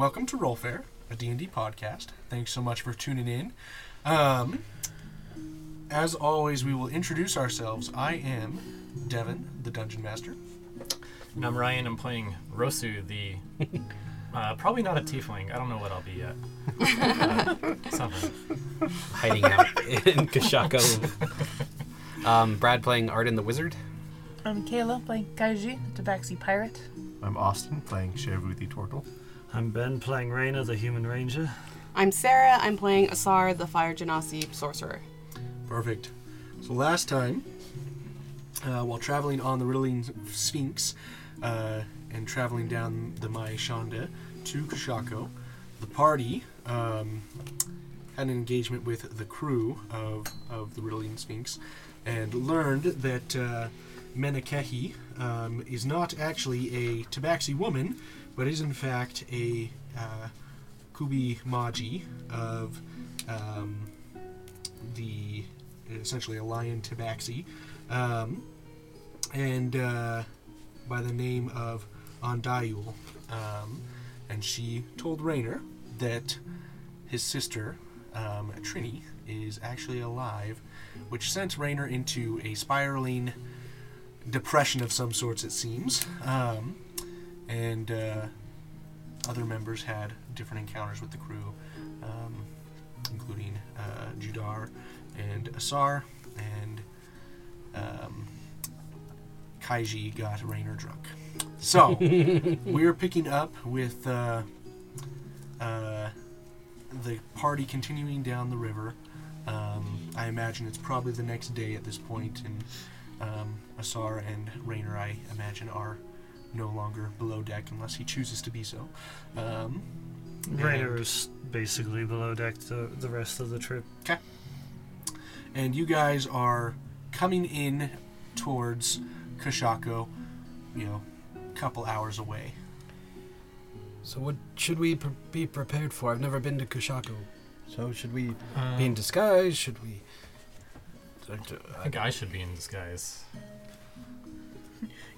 welcome to Roll Fare, a D&D podcast. Thanks so much for tuning in. Um, as always, we will introduce ourselves. I am Devin, the Dungeon Master. And I'm Ryan. I'm playing Rosu, the uh, probably not a tiefling. I don't know what I'll be yet. Uh, something. hiding out in Kushako. Um, Brad playing Arden the Wizard. I'm Kayla playing Kaiji, the Tabaxi pirate. I'm Austin playing Shervu the Turtle. I'm Ben playing Raina, the Human Ranger. I'm Sarah. I'm playing Asar, the Fire Genasi sorcerer. Perfect. So last time, uh, while traveling on the Riddling Sphinx uh, and traveling down the Mai Shanda to Kushako, the party um, had an engagement with the crew of, of the Riddling Sphinx and learned that uh, Menakehi um, is not actually a Tabaxi woman, but is in fact a uh, Kubi Maji of um, the essentially a lion tabaxi, um, and uh, by the name of Andayul. Um, and she told Rainer that his sister, um, Trini, is actually alive, which sent Rainer into a spiraling depression of some sorts, it seems. Um, and uh, other members had different encounters with the crew, um, including uh, Judar and Asar, and um, Kaiji got Rainer drunk. So, we're picking up with uh, uh, the party continuing down the river. Um, I imagine it's probably the next day at this point, and um, Asar and Rainer, I imagine, are no longer below deck unless he chooses to be so. Um, Rainer is basically below deck the, the rest of the trip. Okay. and you guys are coming in towards Kushako, you know, a couple hours away. So what should we pre- be prepared for? I've never been to Kushako. So should we Uh, be in disguise? Should we? I think I should be in disguise.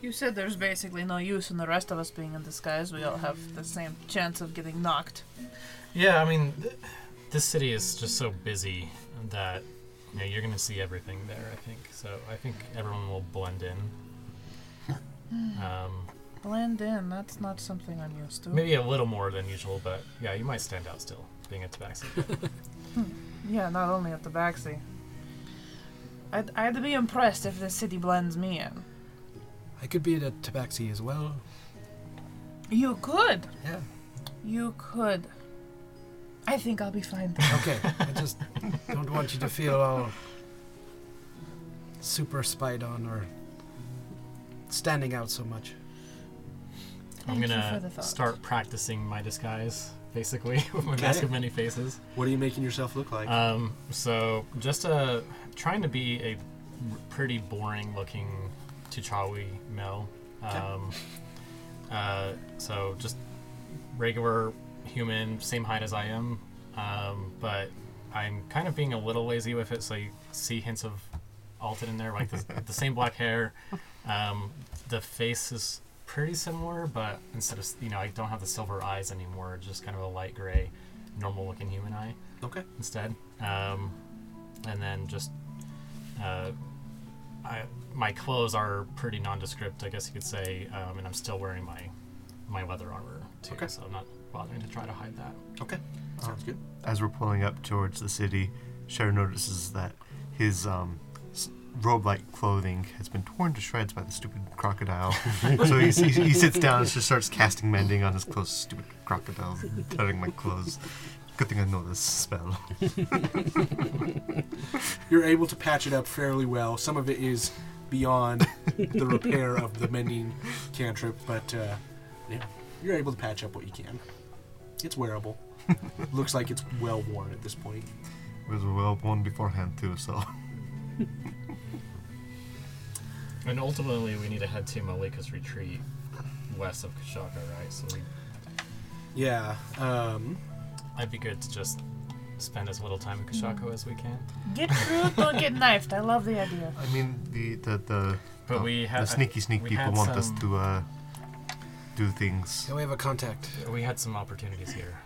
You said there's basically no use in the rest of us being in disguise. We all have the same chance of getting knocked. Yeah, I mean, th- this city is just so busy that you know you're gonna see everything there. I think so. I think everyone will blend in. Um, Blend in. That's not something I'm used to. maybe a little more than usual, but yeah, you might stand out still being a tabaxi. Yeah, not only at the backseat. I'd, I'd be impressed if the city blends me in. I could be at a tabaxi as well. You could. Yeah. You could. I think I'll be fine. Okay. I just don't want you to feel all super spied on or standing out so much. I'm Thank you gonna thought. start practicing my disguise, basically, with my mask of many faces. What are you making yourself look like? Um, so just uh, trying to be a r- pretty boring looking T'Chawi Mel. Um, uh, so just regular human, same height as I am, um, but I'm kind of being a little lazy with it. So you see hints of Alton in there, like the, the same black hair. Um, the face is pretty similar, but instead of you know I don't have the silver eyes anymore, just kind of a light gray, normal looking human eye okay. instead. Um, and then just, uh, I, my clothes are pretty nondescript, I guess you could say, um, and I'm still wearing my my leather armor too, Okay. so I'm not bothering to try to hide that. Okay. Sounds good. As we're pulling up towards the city, Cher notices that his um, robe-like clothing has been torn to shreds by the stupid crocodile. so he, he, he sits down and just starts casting mending on his clothes. Stupid crocodile, tearing my clothes. Good thing I know this spell. You're able to patch it up fairly well. Some of it is beyond the repair of the mending cantrip, but uh, yeah, you're able to patch up what you can. It's wearable. Looks like it's well worn at this point. It was well worn beforehand too, so And ultimately, we need to head to Malika's retreat west of Kushako, right? So we, Yeah. Um, I'd be good to just spend as little time in Kushako as we can. Get crude, don't get knifed. I love the idea. I mean the the the, But oh, we had the sneaky sneak we people want us to uh, do things. Yeah, we have a contact. We had some opportunities here.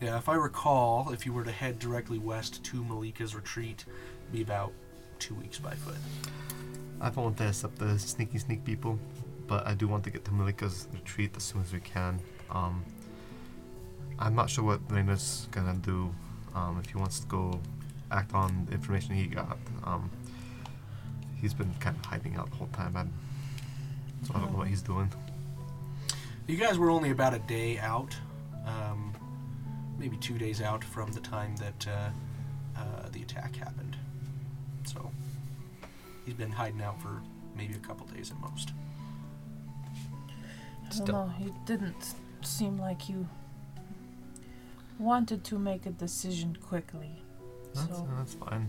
Yeah, if I recall, if you were to head directly west to Malika's retreat, it'd be about two weeks by foot. I don't want to accept the sneaky sneak people, but I do want to get to Malika's retreat as soon as we can. Um, I'm not sure what Reina's gonna do. Um, if he wants to go act on the information he got. Um, he's been kind of hiding out the whole time. I'm, so I don't know what he's doing. You guys were only about a day out, um, maybe two days out from the time that uh, uh, the attack happened. So he's been hiding out for maybe a couple days at most. I don't Still- know. He didn't seem like you wanted to make a decision quickly. That's, So that's fine.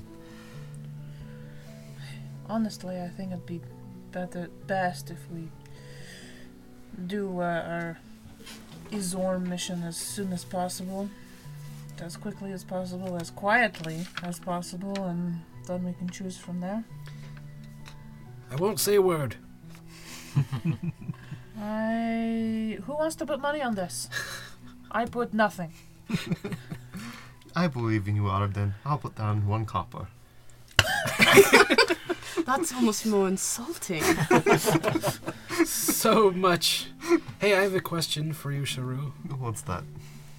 honestly, I think it'd be better, best if we do uh, our Izorm mission as soon as possible, as quickly as possible, as quietly as possible, and then we can choose from there. I won't say a word. I. Who wants to put money on this? I put nothing. I believe in you, Arden. I'll put down one copper. That's almost more insulting. so much. Hey, I have a question for you, Sharu. What's that?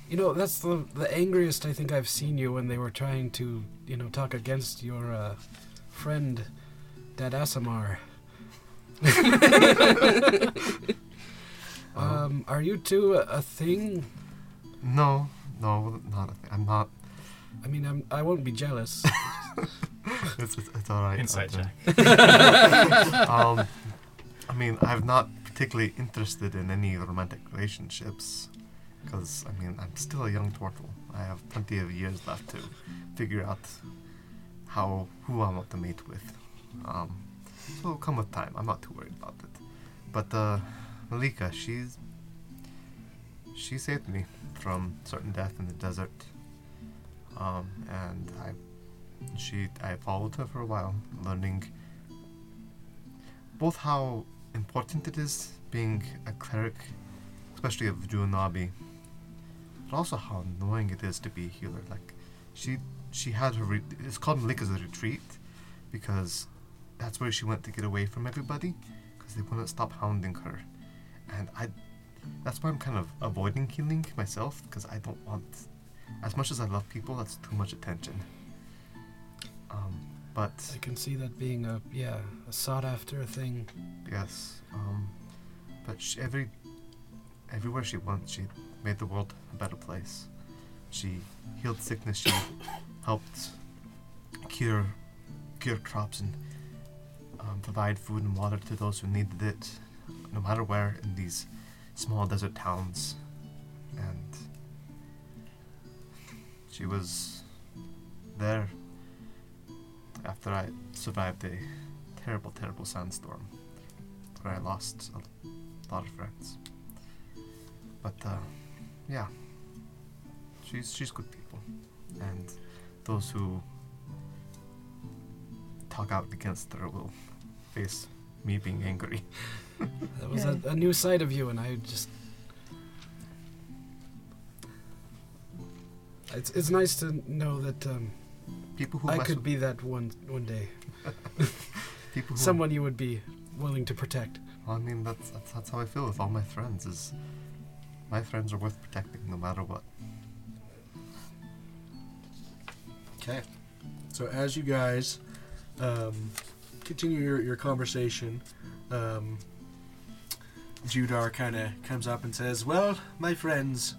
You know, that's the the angriest I think I've seen you when they were trying to, you know, talk against your uh, friend, Dad Asamar. um, are you two a, a thing? No, no, not a thing. I'm not. I mean, I'm, I won't be jealous. It's, it's, it's all right. Inside Arden. check. um, I mean, I'm not particularly interested in any romantic relationships because I mean, I'm still a young turtle. I have plenty of years left to figure out how who I want to mate with. Um, so it'll come with time. I'm not too worried about it. But uh, Malika, she's she saved me from certain death in the desert. Um, and I she I followed her for a while, learning both how important it is being a cleric, especially of Juanabi, but also how annoying it is to be a healer. Like, she she had her re- it's called Malika's retreat because that's where she went to get away from everybody because they wouldn't stop hounding her, and I that's why I'm kind of avoiding healing myself because I don't want as much as I love people that's too much attention. Um, but I can see that being a yeah a sought after thing. Yes. Um, but she, every everywhere she went, she made the world a better place. She healed sickness. She helped cure cure crops and um, provide food and water to those who needed it, no matter where in these small desert towns. And she was there after I survived a terrible, terrible sandstorm where I lost a lot of friends. But uh, yeah, she's she's good people, and those who talk out against her will face me being angry. That was Yeah. a, a new side of you, and I just. It's, it's nice to know that um, People who I could be that one one day. people who Someone you would be willing to protect. Well, I mean, that's, that's that's how I feel with all my friends. Is my friends are worth protecting no matter what. Okay. So as you guys um, continue your, your conversation, um, Judar kind of comes up and says, "Well, my friends,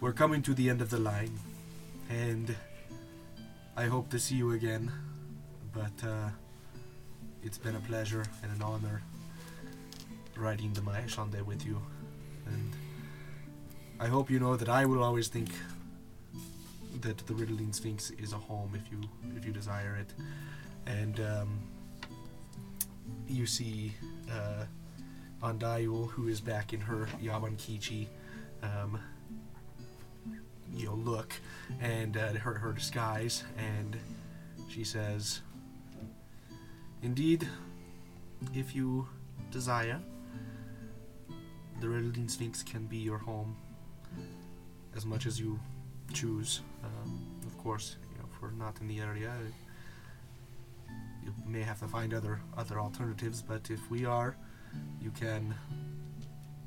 we're coming to the end of the line, and I hope to see you again. But uh, it's been a pleasure and an honor riding the Maeshande with you, and I hope you know that I will always think that the Riddling Sphinx is a home if you if you desire it, and um, you see uh, Andayul, who is back in her Yaban Kichi, um, you know, look and uh, her her disguise, and she says, "Indeed, if you desire, the Riddling Sphinx can be your home as much as you choose. Um, of course, you know, if we're not in the area, you may have to find other other alternatives. But if we are, you can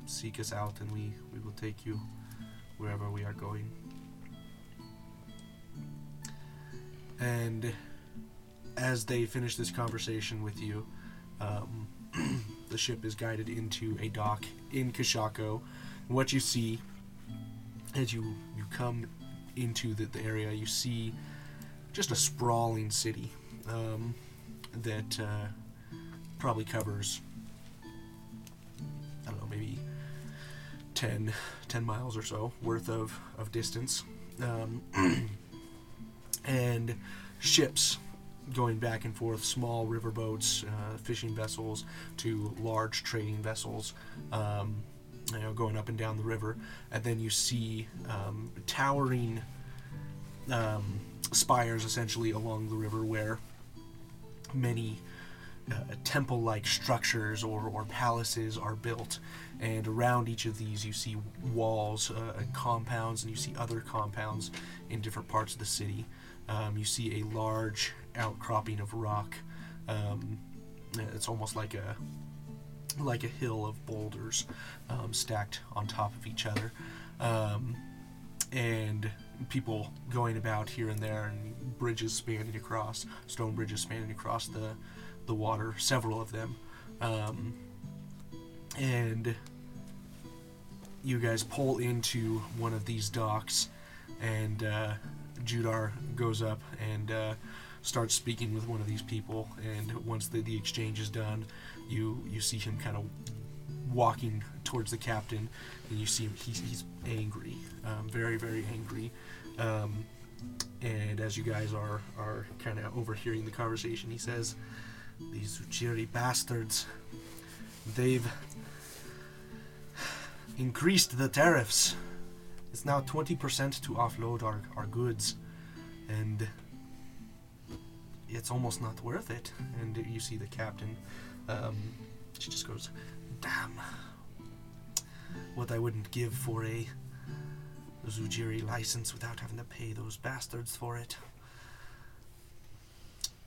seek us out, and we we will take you wherever we are going. And as they finish this conversation with you, um, the ship is guided into a dock in Kushako. And what you see as you, you come into the, the area, you see just a sprawling city um, that uh, probably covers, 10, 10 miles or so worth of, of distance. Um, and ships going back and forth, small riverboats, uh, fishing vessels, to large trading vessels, um, you know, going up and down the river, and then you see um, towering um, spires essentially along the river where many uh, temple-like structures or, or palaces are built, and around each of these you see walls uh, and compounds, and you see other compounds in different parts of the city. Um, you see a large outcropping of rock. Um, it's almost like a like a hill of boulders um, stacked on top of each other, um, and people going about here and there, and bridges spanning across, stone bridges spanning across the the water, several of them, um, and you guys pull into one of these docks, and uh, Judar goes up and uh, starts speaking with one of these people. And once the, the exchange is done, you you see him kind of walking towards the captain, and you see him he's, he's angry, um, very very angry. Um, and as you guys are are kind of overhearing the conversation, he says, "These Zujiri bastards, they've increased the tariffs." It's now 20% to offload our, our goods, and it's almost not worth it. And you see the captain, um, she just goes, Damn. What I wouldn't give for a Zujiri license without having to pay those bastards for it.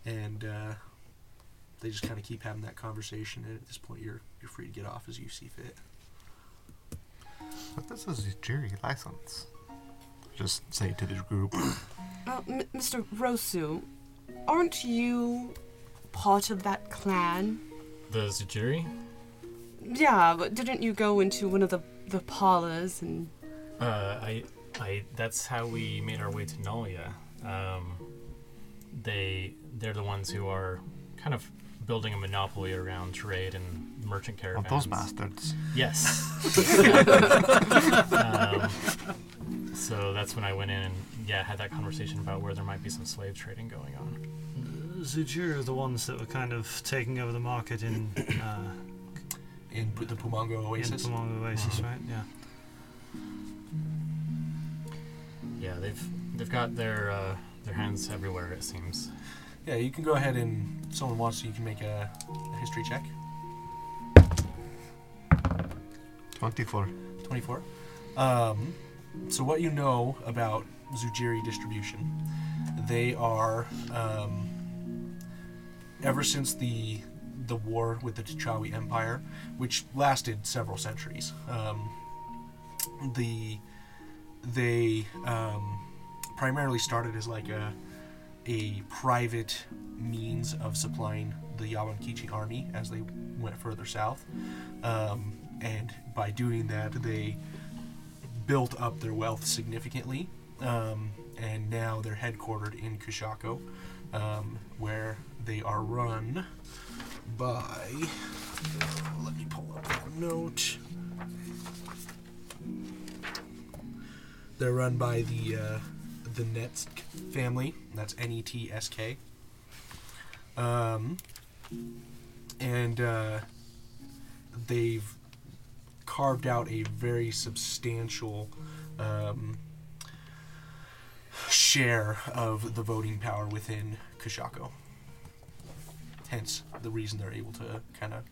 And uh, they just kind of keep having that conversation, and at this point, you're, you're free to get off as you see fit. But this is a jury license. Just say to the group. Uh, M- Mr. Rosu, aren't you part of that clan? The Zujiri? Yeah, but didn't you go into one of the the parlors and Uh, I, I. That's how we made our way to Nolia. Um, they, they're the ones who are kind of building a monopoly around trade and merchant Well, caravans. those bastards. Yes. um, so that's when I went in and yeah had that conversation about where there might be some slave trading going on. Zujir are the ones that were kind of taking over the market in uh, In the Pumongo in Oasis. Pamonga Oasis, Mhm. right? Yeah. Yeah, they've they've got their uh, their hands everywhere it seems. Yeah, you can go ahead and if someone wants to, you can make a, a history check. 24. 24. Um, so what you know about Zujiri distribution, they are um, ever since the the war with the T'Chawi Empire, which lasted several centuries. Um, the they um, primarily started as like a a private means of supplying the Yawankichi army as they went further south. Um, and by doing that, they built up their wealth significantly. Um, and now they're headquartered in Kushako, um, where they are run by. Let me pull up that note. They're run by the uh, the Netsk family. That's N E T S K. Um, and uh, they've carved out a very substantial um, share of the voting power within Kushako. Hence, the reason they're able to kind of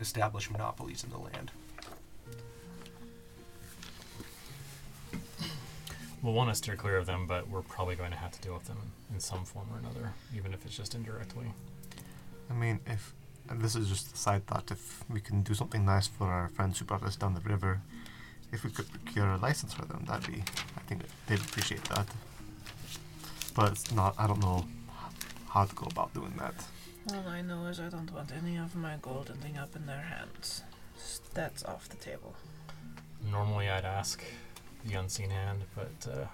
establish monopolies in the land. We'll want to steer clear of them, but we're probably going to have to deal with them in some form or another, even if it's just indirectly. I mean, if and this is just a side thought, if we can do something nice for our friends who brought us down the river, if we could procure a license for them, that'd be, I think they'd appreciate that. But it's not, I don't know how to go about doing that. All I know is I don't want any of my gold ending up in their hands. That's off the table. Normally, I'd ask the unseen hand, but uh,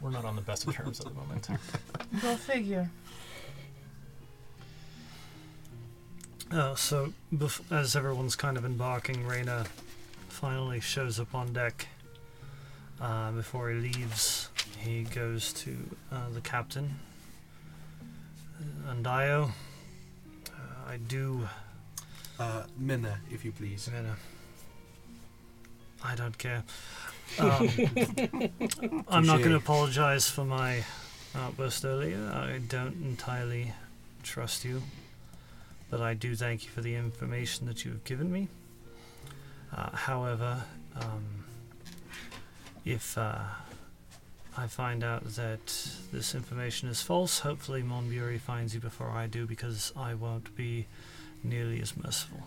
we're not on the best of terms at the moment. Go figure. Uh, so, bef- as everyone's kind of embarking, Reyna finally shows up on deck. Uh, before he leaves, he goes to uh, the captain. Uh, Andayo, uh, I do. Uh, Minna, if you please. Minna. I don't care. Um, I'm not going to apologize for my outburst earlier. I don't entirely trust you, but I do thank you for the information that you have given me. Uh, however, um, if uh, I find out that this information is false, hopefully Monbury finds you before I do, because I won't be nearly as merciful.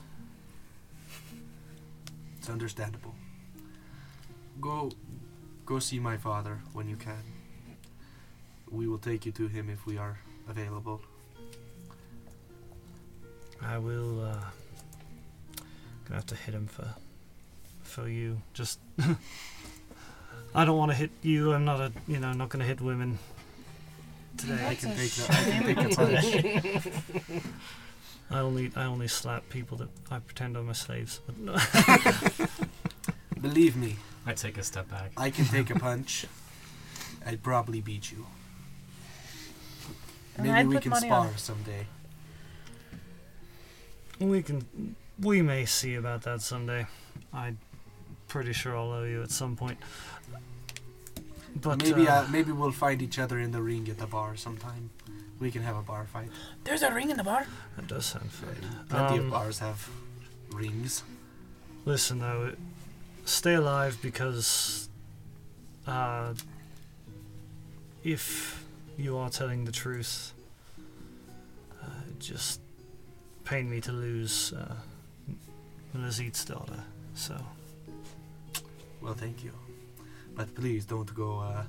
It's understandable. Go, go see my father when you can. We will take you to him if we are available. I will. Uh, gonna have to hit him for for you. Just. I don't want to hit you. I'm not a. You know, not gonna hit women today. I can That's a take that. I can take a punch. I only I only slap people that I pretend are my slaves. But no. Believe me, I take a step back. I can take a punch. I'd probably beat you. And Maybe I'd we put can money spar on it. someday. we can. We may see about that someday. I'm pretty sure I'll owe you at some point. But maybe uh, uh, maybe we'll find each other in the ring at the bar sometime. We can have a bar fight. There's a ring in the bar. that does sound fun. Plenty Um, of bars have rings. Listen though, it- stay alive because uh, if you are telling the truth, uh, it just pain me to lose uh, daughter. So Well, thank you. But please don't go uh,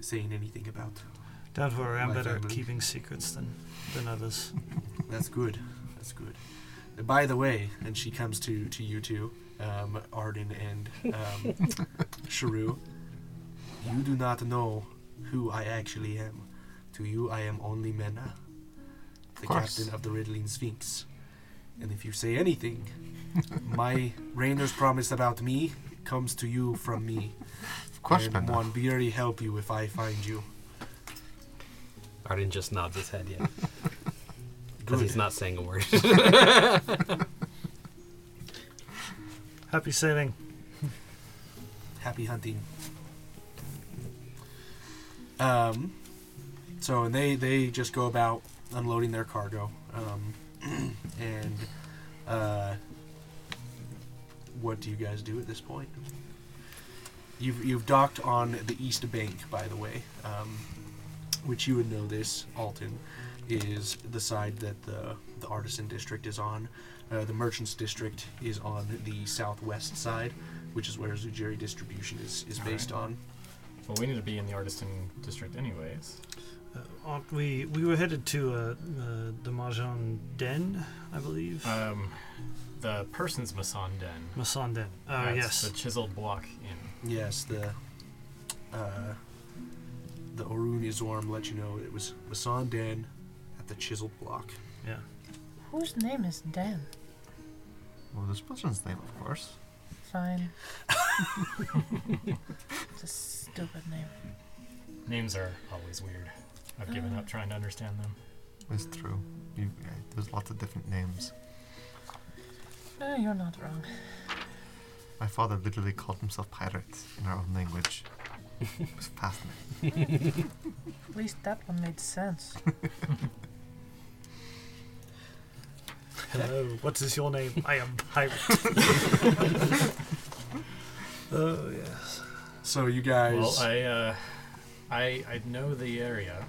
saying anything about. don't worry, I'm better at keeping secrets than than others. That's good. That's good. By the way, and she comes to to you two, um, Arden and um, Sharu. You do not know who I actually am. To you, I am only Mena, the course. captain of the Riddling Sphinx. And if you say anything, my Rainer's promise about me comes to you from me. Of course, and Mena. Monbieri help you if I find you. Arden just nods his head, yeah. Because he's not saying a word. Happy sailing. happy hunting. Um, so and they they just go about unloading their cargo, um, and uh, what do you guys do at this point? You've you've docked on the east bank, by the way, um, which you would know this. Alton is the side that the the artisan district is on. Uh, the merchants district is on the southwest side, which is where Zujiri distribution is, is based on. Well, we need to be in the artisan district anyways. Uh, aren't we we were headed to uh, uh, the Mahjong Den, I believe. Um, the person's Masan Den. Masan Den. Oh That's yes. The chiseled block in. Yes, the uh, the Orun Izorm let you know it was Masan Den at the chiseled block. Yeah. Whose name is Dan? Well, this person's name, of course. Fine. it's a stupid name. Names are always weird. I've given uh-huh. up trying to understand them. It's true. You, yeah, there's lots of different names. Oh, you're not wrong. My father literally called himself pirate in our own language. it was fascinating. At least that one made sense. Hello, what is your name? I am pirate. oh yes. So you guys. Well, I, uh, I, I know the area.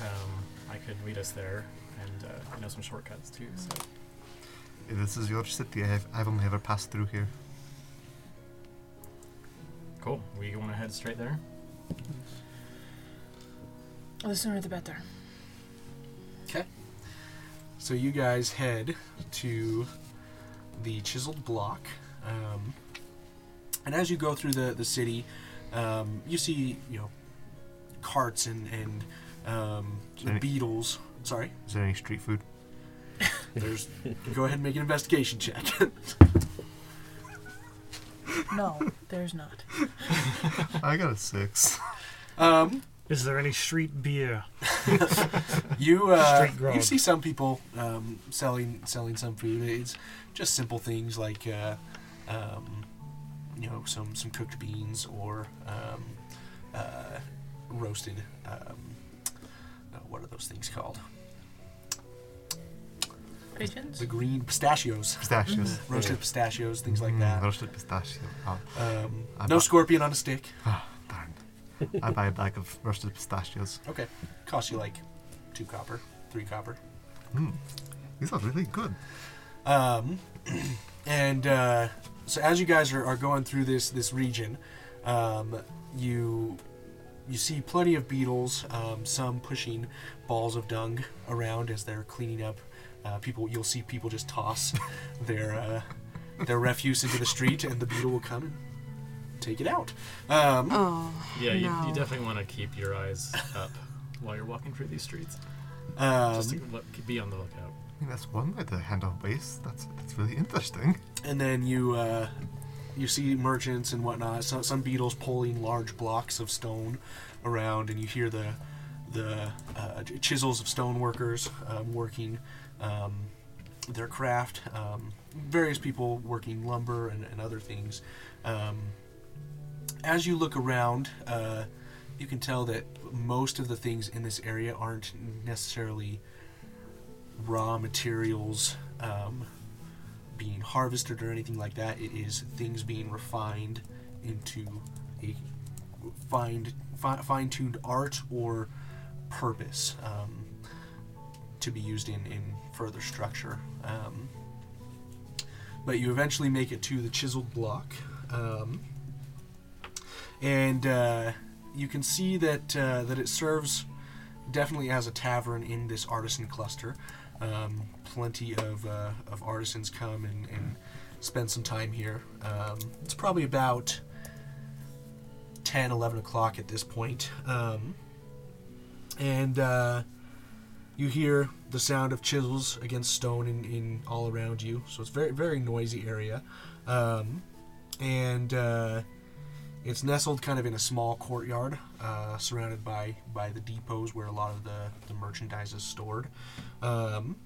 Um, I could lead us there, and uh, I know some shortcuts too. So This is your city. I've, I've only ever passed through here. cool. We want to head straight there. The sooner the better. So you guys head to the chiseled block, um, and as you go through the the city, um, you see you know carts and and um, the Any- beetles. Sorry, Is there any street food? there's. go ahead and make an investigation check. No, there's not. I got a six. um, Is there any street beer? You uh, Straight you see some people um, selling selling some food. It's just simple things like uh, um, you know some some cooked beans or um, uh, roasted. Um, uh, what are those things called? Pigeons? The green pistachios, Pistachios. roasted pistachios, things like Mm, that. Roasted pistachio. Oh, Um, no bought- scorpion on a stick. I buy a bag of roasted pistachios. Okay, cost you like two copper, three copper. Mm. These are really good. Um, and uh, so as you guys are, are going through this this region, um, you you see plenty of beetles. Um, some pushing balls of dung around as they're cleaning up. Uh, people, you'll see people just toss their uh, their refuse into the street, and the beetle will come and take it out. Um, Oh, Yeah, you, No. you definitely want to keep your eyes up while you're walking through these streets. um, Just to look, be on the lookout. I think that's one way to handle waste. That's that's really interesting. and then you uh, you see merchants and whatnot. Some, some beetles pulling large blocks of stone around, and you hear the the uh, chisels of stone workers um, working um, their craft. Um, various people working lumber and, and other things. Um, as you look around, uh, you can tell that most of the things in this area aren't necessarily raw materials um, being harvested or anything like that. It is things being refined into a fine, fi- fine-tuned art or purpose um, to be used in, in further structure. Um, but you eventually make it to the chiseled block, um, and uh, you can see that uh, that it serves definitely as a tavern in this artisan cluster. Um, plenty of, uh, of artisans come and, and spend some time here. Um, it's probably about 10, 11 o'clock at this point. Um, and uh, you hear the sound of chisels against stone in, in all around you. So it's very, very noisy area. Um, and uh, it's nestled kind of in a small courtyard, uh, surrounded by, by the depots where a lot of the, the merchandise is stored. Um,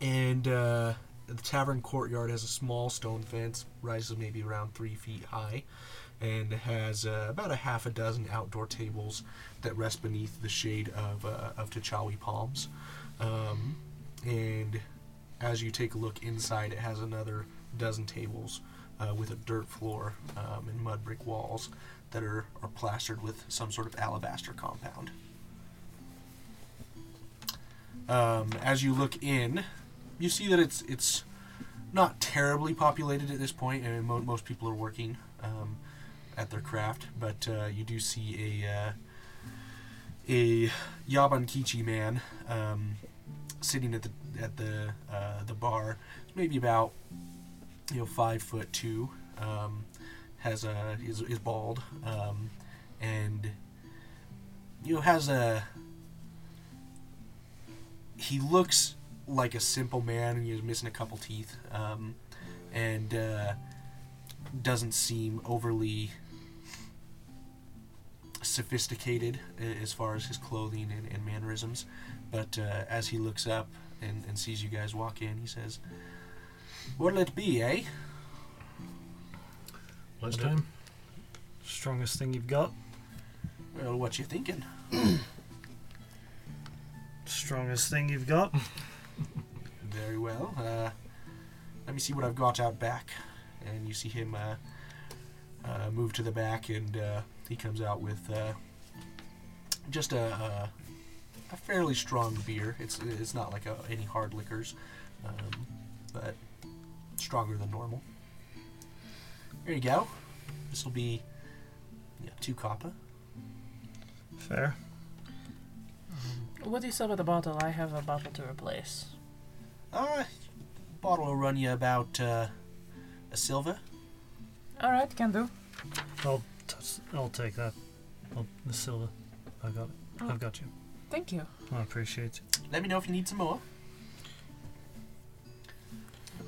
and uh, the tavern courtyard has a small stone fence, rises maybe around three feet high, and has uh, about a half a dozen outdoor tables that rest beneath the shade of, uh, of T'Chawi palms. Um, and as you take a look inside, it has another dozen tables uh, with a dirt floor um, and mud brick walls that are, are plastered with some sort of alabaster compound. Um, as you look in, you see that it's it's not terribly populated at this point. I mean, mo- most people are working um, at their craft, but uh, you do see a uh, a Yabankichi man um, sitting at the at the uh, the bar. Maybe about you know five foot two. Um, has a is, is bald um, and you know has a he looks like a simple man and he's missing a couple teeth um, and uh, doesn't seem overly sophisticated as far as his clothing and, and mannerisms but uh, as he looks up and, and sees you guys walk in he says what'll it be eh Lunchtime? Strongest thing you've got? well what you thinking Strongest thing you've got? Very well. Uh, let me see what I've got out back. And you see him uh, uh, move to the back, and uh, he comes out with uh, just a, a a fairly strong beer. It's it's not like a, any hard liquors, um, but stronger than normal. There you go. This will be yeah, two copper. Fair. What do you say about the bottle? I have a bottle to replace. Uh, bottle will run you about uh, a silver. Alright, can do. I'll touch, I'll take that. I'll, the silver. I got it. I've got you. Thank you. I appreciate it. Let me know if you need some more.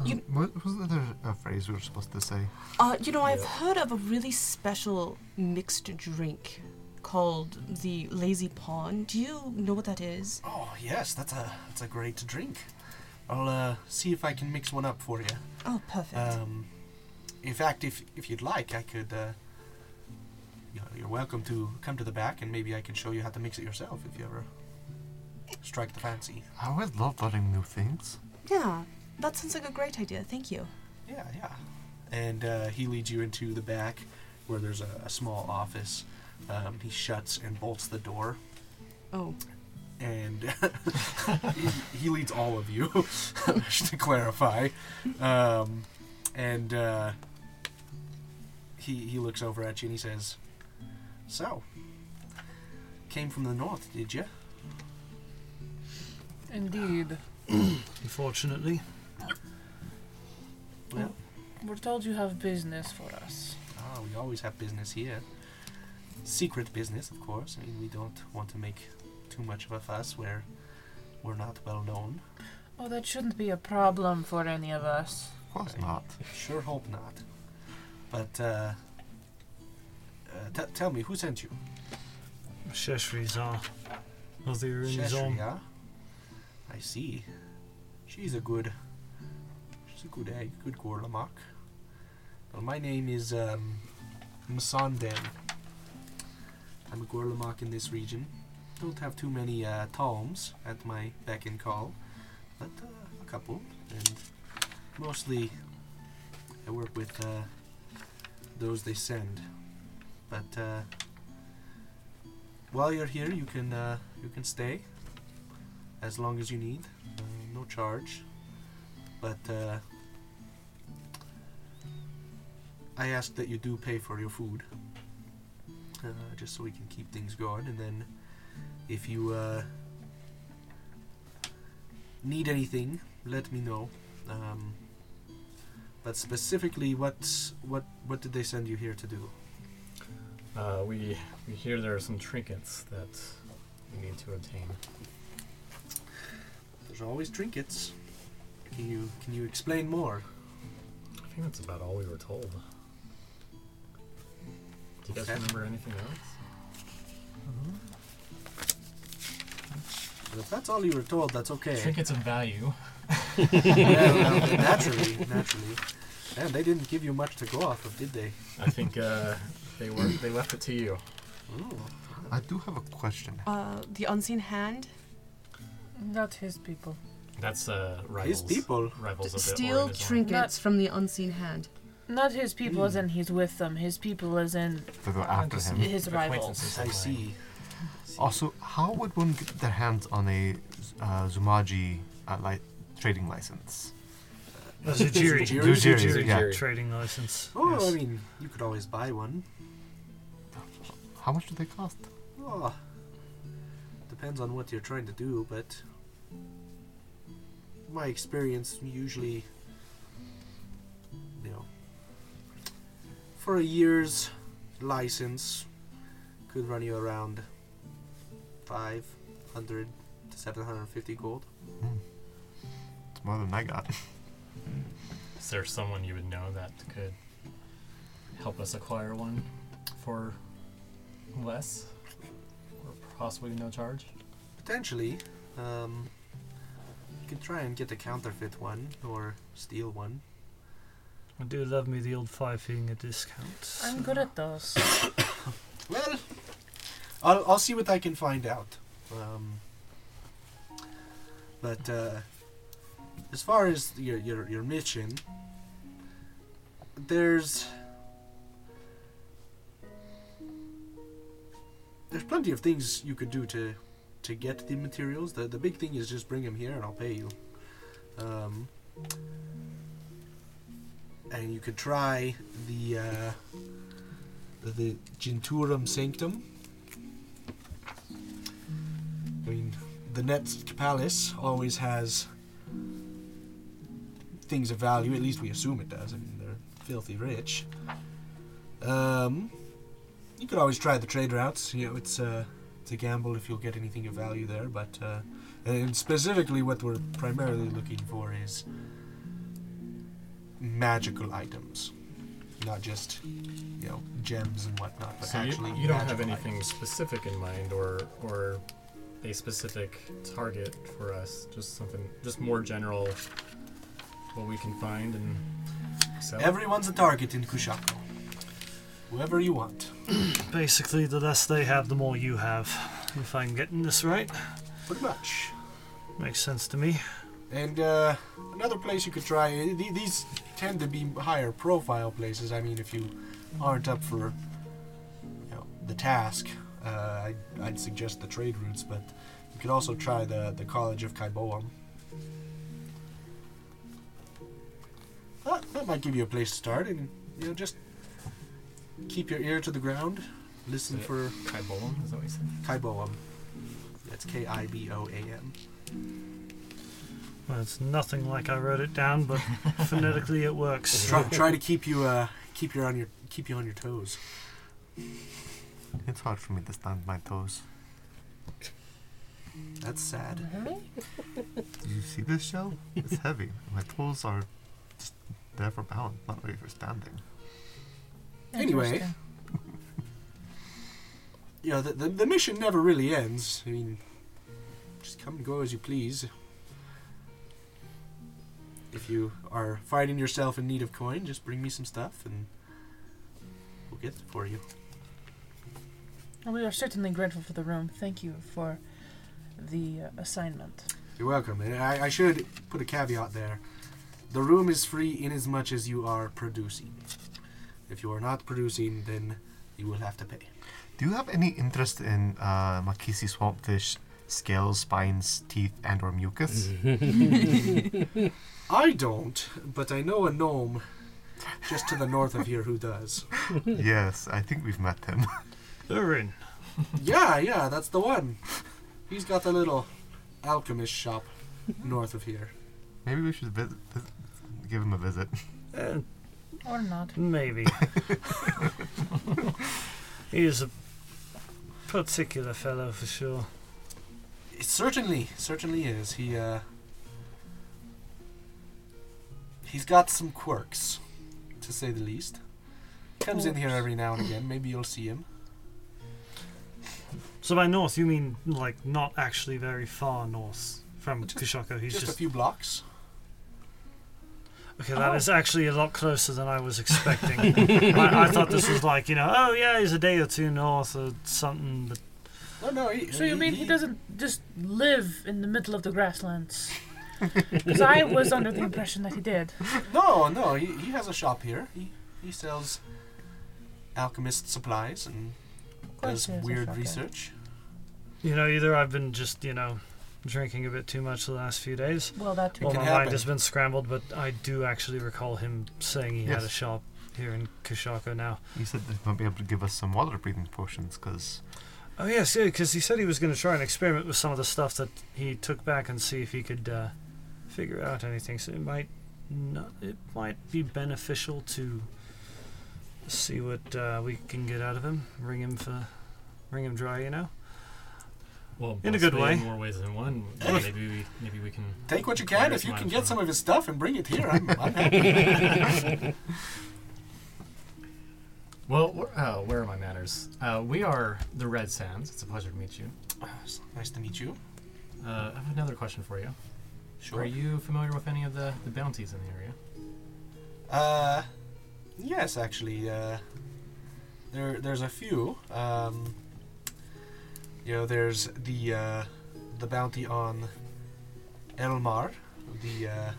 You- Um, what was the other uh, phrase we were supposed to say? Uh, you know, I've heard of a really special mixed drink called the Lazy Pawn. Do you know what that is? Oh yes, that's a that's a great drink. I'll uh, see if I can mix one up for you. Oh, perfect. Um, in fact, if if you'd like, I could. Uh, you know, you're welcome to come to the back, and maybe I can show you how to mix it yourself if you ever strike the fancy. I always love learning new things. yeah, that sounds like a great idea. Thank you. Yeah, yeah. And uh, he leads you into the back, where there's a, a small office. Um, he shuts and bolts the door, Oh, and he, he leads all of you, just to clarify. Um, and uh, he he looks over at you and he says, "So, came from the north, did you?" Indeed. Unfortunately, Well, We're told you have business for us. ah, we always have business here. Secret business, of course. I mean, we don't want to make too much of a fuss where we're not well known. Oh, that shouldn't be a problem for any of us. Of course Right. not. Sure hope not. But uh, uh, t- tell me, who sent you? Sheshri's are. Of the Urinzom. Sheshria? I see. She's a good. A good egg, good Gorlamak. Well, my name is um. I'm a Gorlamak in this region. Don't have too many uh, tomes at my beck and call, but uh, a couple, and mostly I work with uh, those they send. But uh, while you're here, you can uh, you can stay as long as you need, uh, no charge. But I ask that you do pay for your food, uh, just so we can keep things going. And then, if you uh, need anything, let me know. Um, but specifically, what what what did they send you here to do? Uh, we we hear there are some trinkets that we need to obtain. There's always trinkets. Can you can you explain more? I think that's about all we were told. Do you guys Okay. remember anything else? Well, if that's all you were told, that's okay. Trinkets of value. yeah, well, naturally, naturally. And they didn't give you much to go off of, did they? I think uh, they were they left it to you. Ooh. I do have a question. uh, the unseen hand. Not his people. That's uh, rivals. His people. Rivals of the Steal organism. trinkets from the unseen hand. Not his people as in he's with them. His people as in They go after him. his rivals. acquaintances I see. Also, how would one get their hands on a uh, Zumaji uh, li- trading license? A Zujiri. Zujiri? Zujiri, yeah. Trading license. Oh, yes. I mean, you could always buy one. How much do they cost? Oh, depends on what you're trying to do, but my experience usually, for a year's license could run you around 500 to 750 gold. It's more than I got. Is there someone you would know that could help us acquire one for less, or possibly no charge? Potentially, um, you could try and get a counterfeit one or steal one. I do love me the old five finger discounts. So. I'm good at those. well, I'll, I'll see what I can find out. Um, but uh, as far as your, your, your mission, there's there's plenty of things you could do to to get the materials. The the big thing is just bring them here and I'll pay you. Um, and you could try the uh, the, the Genturum Sanctum. I mean, the Net Palace always has things of value. At least we assume it does. I mean, they're filthy rich. Um, you could always try the trade routes. You know, it's uh, it's a gamble if you'll get anything of value there. But uh, and specifically, what we're primarily looking for is magical items, not just you know gems and whatnot, but So you, actually you don't have anything items. specific in mind, or or a specific target for us. Just something, just more general. What we can find and sell. Everyone's a target in Kushako. Whoever you want. Basically, the less they have, the more you have. If I'm getting this right, Pretty much. makes sense to me. And uh, another place you could try. eh, th- These tend to be higher profile places. I mean, if you aren't up for, you know, the task, uh, I'd, I'd suggest the trade routes. But you could also try the the College of Kaiboam. That, that might give you a place to start, and you know, just keep your ear to the ground. Listen for Kaibolum, is that what you said? Kaiboam. That's K I B O A M. Well, it's nothing like I wrote it down, but phonetically it works. Try, try to keep you uh keep you on your keep you on your toes. It's hard for me to stand my toes. That's sad. Do you see this shell? It's heavy. My toes are just there for balance, not really for standing. Anyway. Interesting. You know, the, the the mission never really ends. I mean, just come and go as you please. If you are finding yourself in need of coin, just bring me some stuff and we'll get it for you. We are certainly grateful for the room. Thank you for the uh, assignment. You're welcome. And I, I should put a caveat there. The room is free in as much as you are producing. If you are not producing, then you will have to pay. Do you have any interest in uh, Makisi swampfish scales, spines, teeth, and or mucus? I don't, but I know a gnome just to the north of here who does. yes, I think we've met him. Urin. Yeah, yeah, that's the one. He's got a little alchemist shop north of here. Maybe we should visit, visit, give him a visit. Uh, Or not. maybe. He's a particular fellow for sure. It certainly, certainly is. He, uh. He's got some quirks, to say the least. Comes in here every now and again. Maybe you'll see him. So by north, you mean like not actually very far north from Just- Kushako. He's Just, just, a few blocks. okay. That Oh. is actually a lot closer than I was expecting. I, I thought this was like you know, oh yeah, he's a day or two north or something. But Oh no, he, So you mean he doesn't just live in the middle of the grasslands? Because I was under the impression that he did. No, no, he, he has a shop here. He he sells alchemist supplies and does he has a weird shop there. research. you know, either I've been just you know drinking a bit too much the last few days, Well, that too. or can my happen. mind has been scrambled. But I do actually recall him saying he had Yes. a shop here in Kushako now. He said that he might be able to give us some water breathing potions, because Oh yes, yeah, because he said he was going to try and experiment with some of the stuff that he took back and see if he could uh, figure out anything. So it might not, it might be beneficial to see what uh, we can get out of him. Ring him for, ring him dry, you know. Well, In a good way. In more ways than one. Hey. Maybe we, maybe we can. Take what you can. If you can get some of his stuff and bring it here, I'm, I'm happy. Well, uh, where are my manners? Uh, we are the Red Sands. It's a pleasure to meet you. nice to meet you. Uh, I have another question for you. Sure. Are you familiar with any of the, the bounties in the area? Uh, yes, actually. Uh, there, there's a few. Um, you know, there's the uh, the bounty on Elmar, the uh,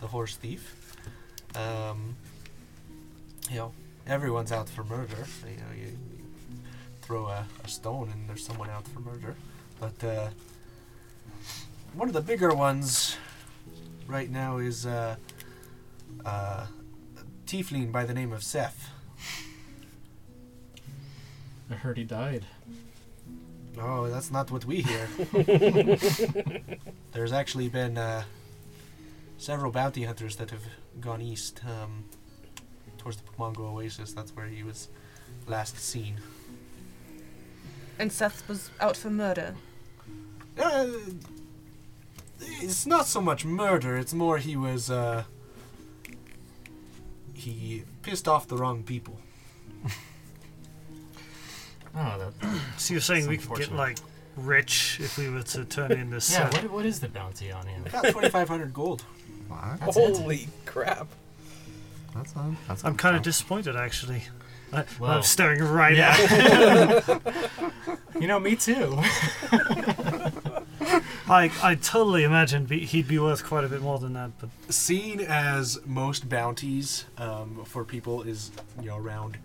the horse thief. Um, you know, everyone's out for murder. You know, you, you throw a, a stone and there's someone out for murder. But uh, one of the bigger ones right now is uh, uh, a tiefling by the name of Seth. I heard he died. Oh, that's not what we hear. There's actually been uh, several bounty hunters that have gone east um, towards the Pomongo Oasis. That's where he was last seen. And Seth was out for murder. Uh, it's not so much murder. It's more he was. Uh, he pissed off the wrong people. Oh, that. So you're saying we could get like rich if we were to turn in this Yeah. What, what is the bounty on him? About 2,500 gold. What? That's it. Holy crap. That's not. That's I'm kind of disappointed actually. I, Whoa. I'm staring right Yeah. at. You know, me too. I I totally imagined be, he'd be worth quite a bit more than that, but Seen as most bounties um, for people is you know around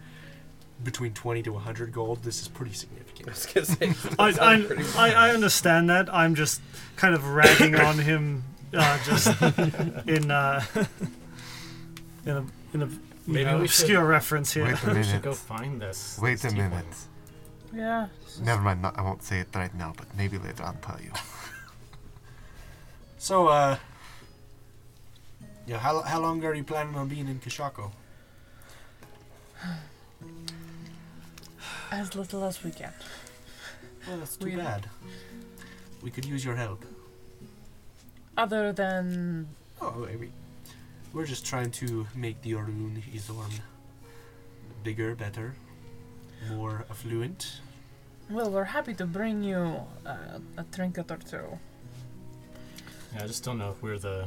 between 20 to 100 gold. This is pretty I significant. was gonna say. I, sounds pretty I, I, I understand that. I'm just kind of ragging on him, uh, just in uh, in a in a Maybe know, we should- obscure reference here. Wait a we should minute. go find this. Wait this a tiefling. minute. Yeah. Never mind. Not, I won't say it right now, but maybe later I'll tell you. So, uh, yeah, how, how long are you planning on being in Kushako? As little as we can. Well, that's too We- bad. We could use your help. Other than Oh, we, we're just trying to make the Orun Izorn bigger, better, more affluent. well, we're happy to bring you uh, a trinket or two. Yeah, I just don't know if we're the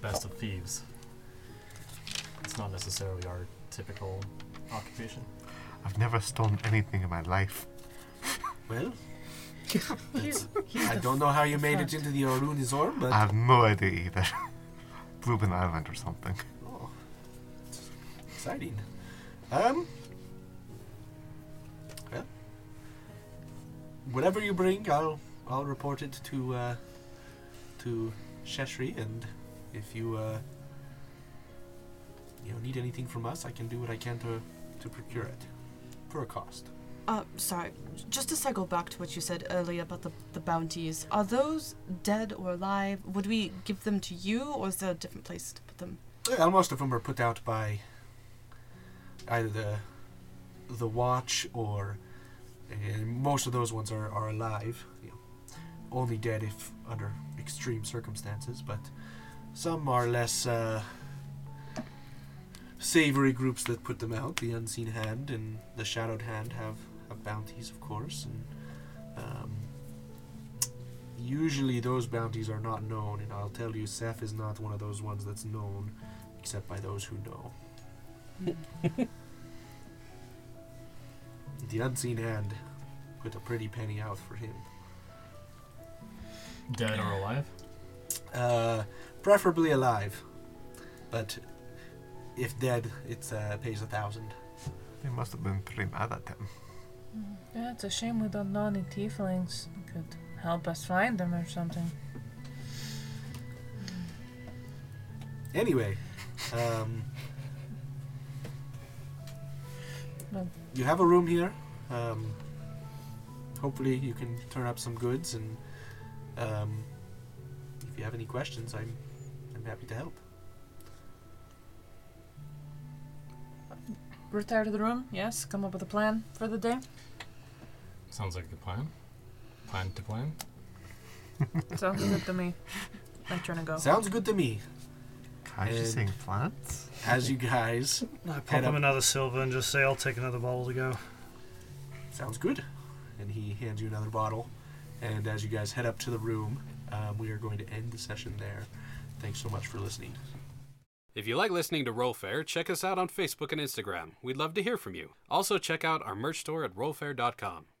best of thieves. It's not necessarily our typical occupation. I've never stolen anything in my life. Well, He's, he's I the don't know how you made it into the Orun Izorn, but I have no idea either. Bluebin Island or something. oh, exciting. Um, well, whatever you bring, I'll I'll report it to uh, to Sheshri, and if you uh, you know need anything from us, I can do what I can to to procure it for a cost. Uh, sorry. Just to cycle back to what you said earlier about the, the bounties. Are those dead or alive? Would we give them to you, or is there a different place to put them? Well, most of them are put out by either the the watch or most of those ones are, are alive. You know, only dead if under extreme circumstances, but some are less uh, savory groups that put them out. The Unseen Hand and the Shadowed Hand have, have bounties, of course, and um, usually those bounties are not known. And I'll tell you, Seth is not one of those ones that's known except by those who know. the unseen hand put a pretty penny out for him. Dead or alive? Uh, preferably alive, but if dead, it uh, pays a thousand. They must have been pretty mad at him. Yeah, it's a shame we don't know any tieflings could help us find them or something. Anyway, um, you have a room here. Um, hopefully, you can turn up some goods, and um, if you have any questions, I'm I'm happy to help. Retire to the room, yes. Come up with a plan for the day. Sounds like a good plan. Plan to plan. Sounds good to me. My turn to go. Sounds good to me. I was just saying plants. As you guys, I pop Head him up. another silver and just say, I'll take another bottle to go. sounds good. And he hands you another bottle. And as you guys head up to the room, um, we are going to end the session there. Thanks so much for listening. If you like listening to Roll Fare, check us out on Facebook and Instagram. We'd love to hear from you. Also, check out our merch store at rollfare.com.